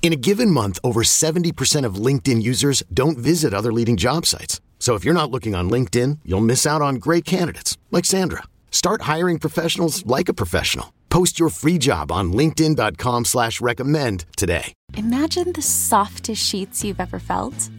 In a given month, over 70% of LinkedIn users don't visit other leading job sites. So if you're not looking on LinkedIn, you'll miss out on great candidates like Sandra. Start hiring professionals like a professional. Post your free job on linkedin.com slash recommend today. Imagine the softest sheets you've ever felt.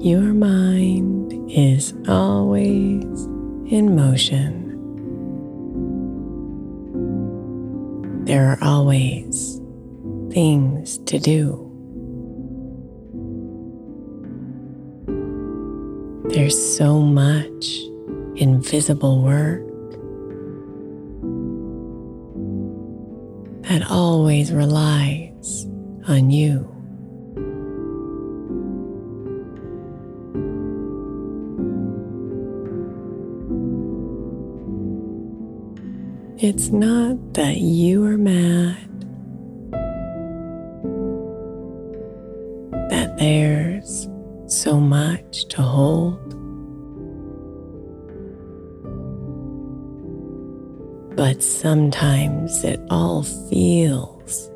Your mind is always in motion. There are always things to do. There's so much invisible work that always relies on you. It's not that you are mad, that there's so much to hold. But sometimes it all feels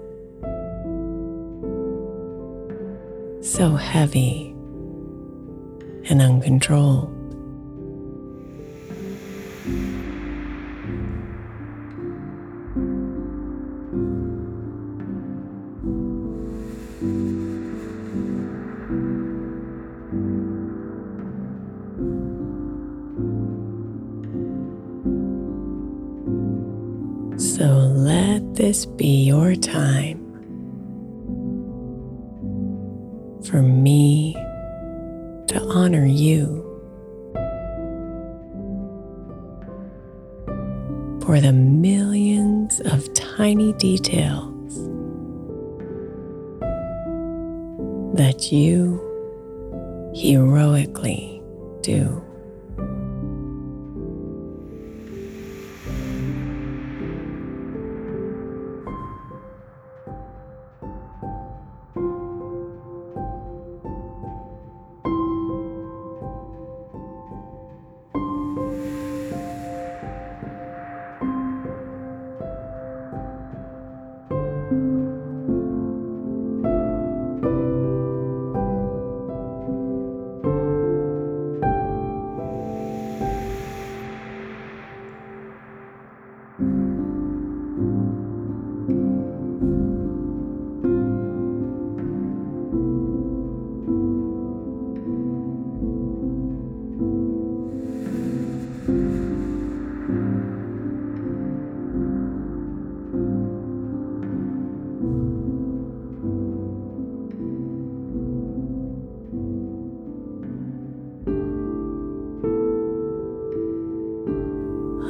so heavy and uncontrolled. This be your time for me to honor you for the millions of tiny details that you heroically do.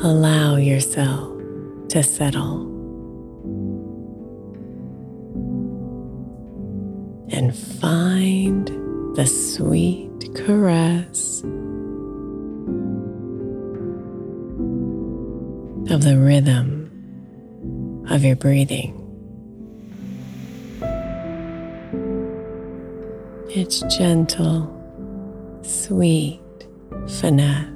Allow yourself to settle and find the sweet caress of the rhythm of your breathing. Its gentle, sweet finesse.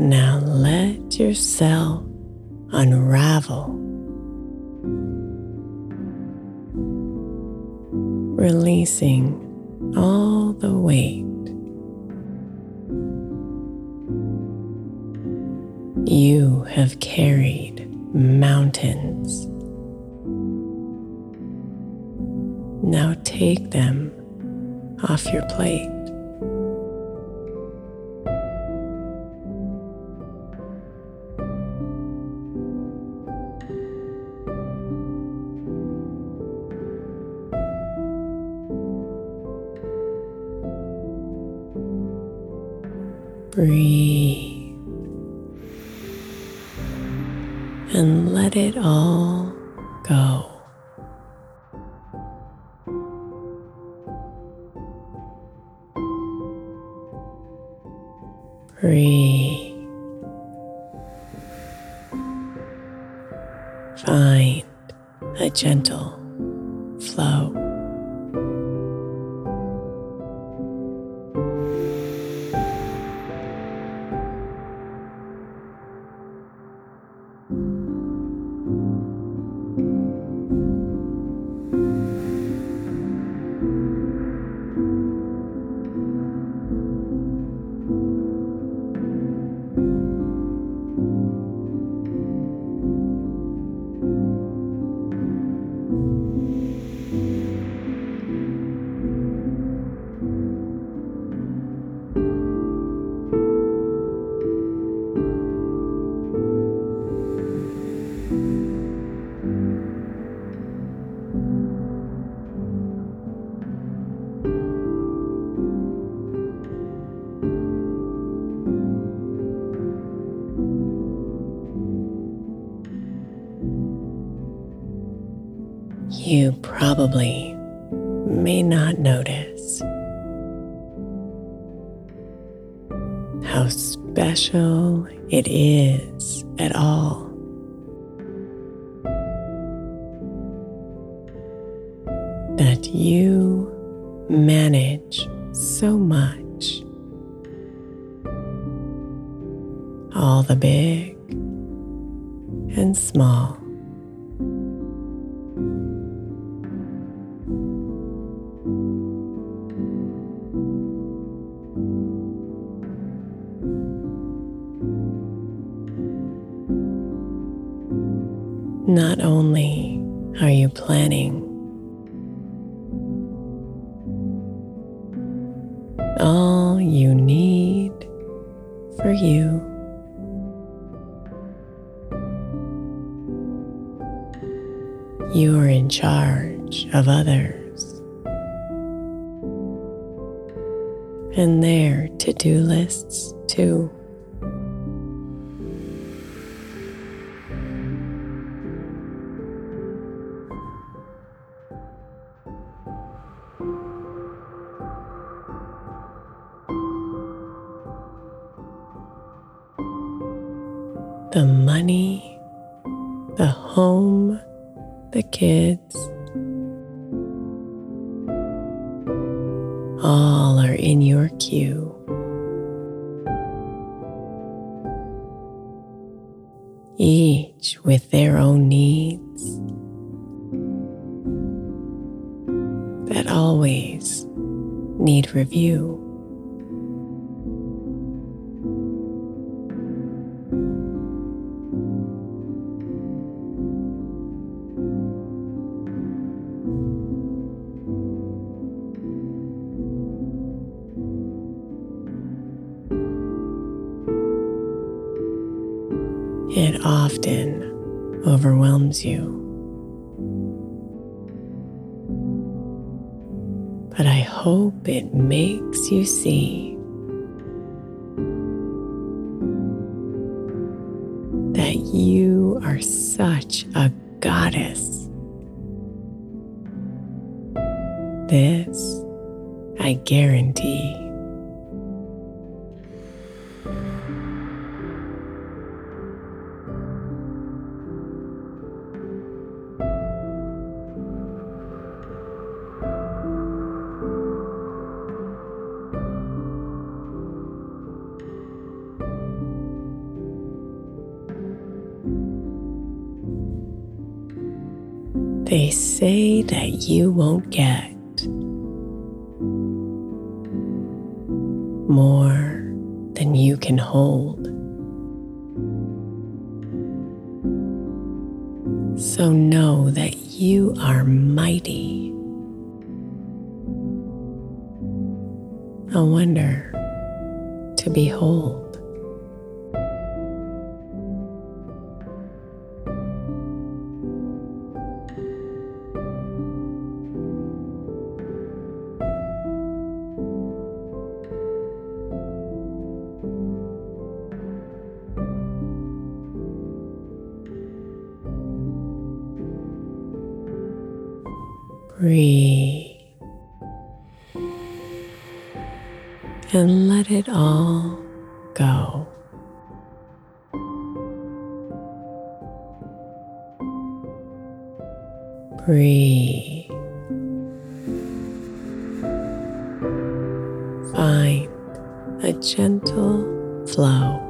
Now let yourself unravel. Releasing all the weight. You have carried mountains. Now take them off your plate. Breathe and let it all go. Breathe. Find a gentle probably may not notice how special it is at all. That you manage so much. All the big and small. You are in charge of others and their to do lists too. That always need review. See that you are such a goddess. This I guarantee. You won't get more than you can hold. So know that you are mighty. A wonder to behold. Gentle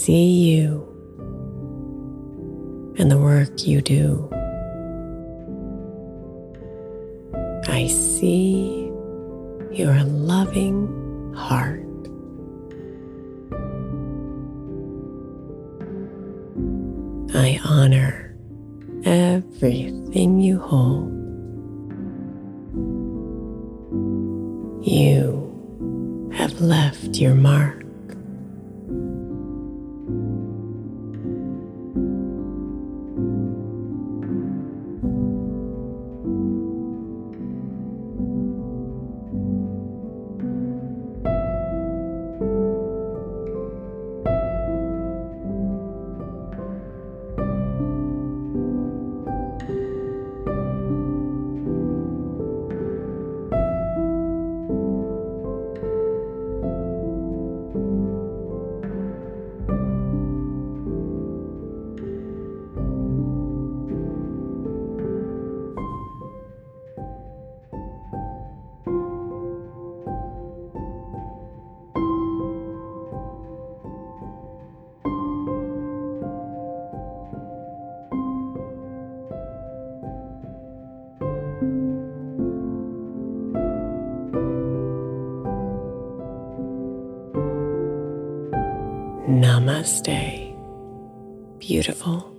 see you and the work you do. Namaste. Beautiful.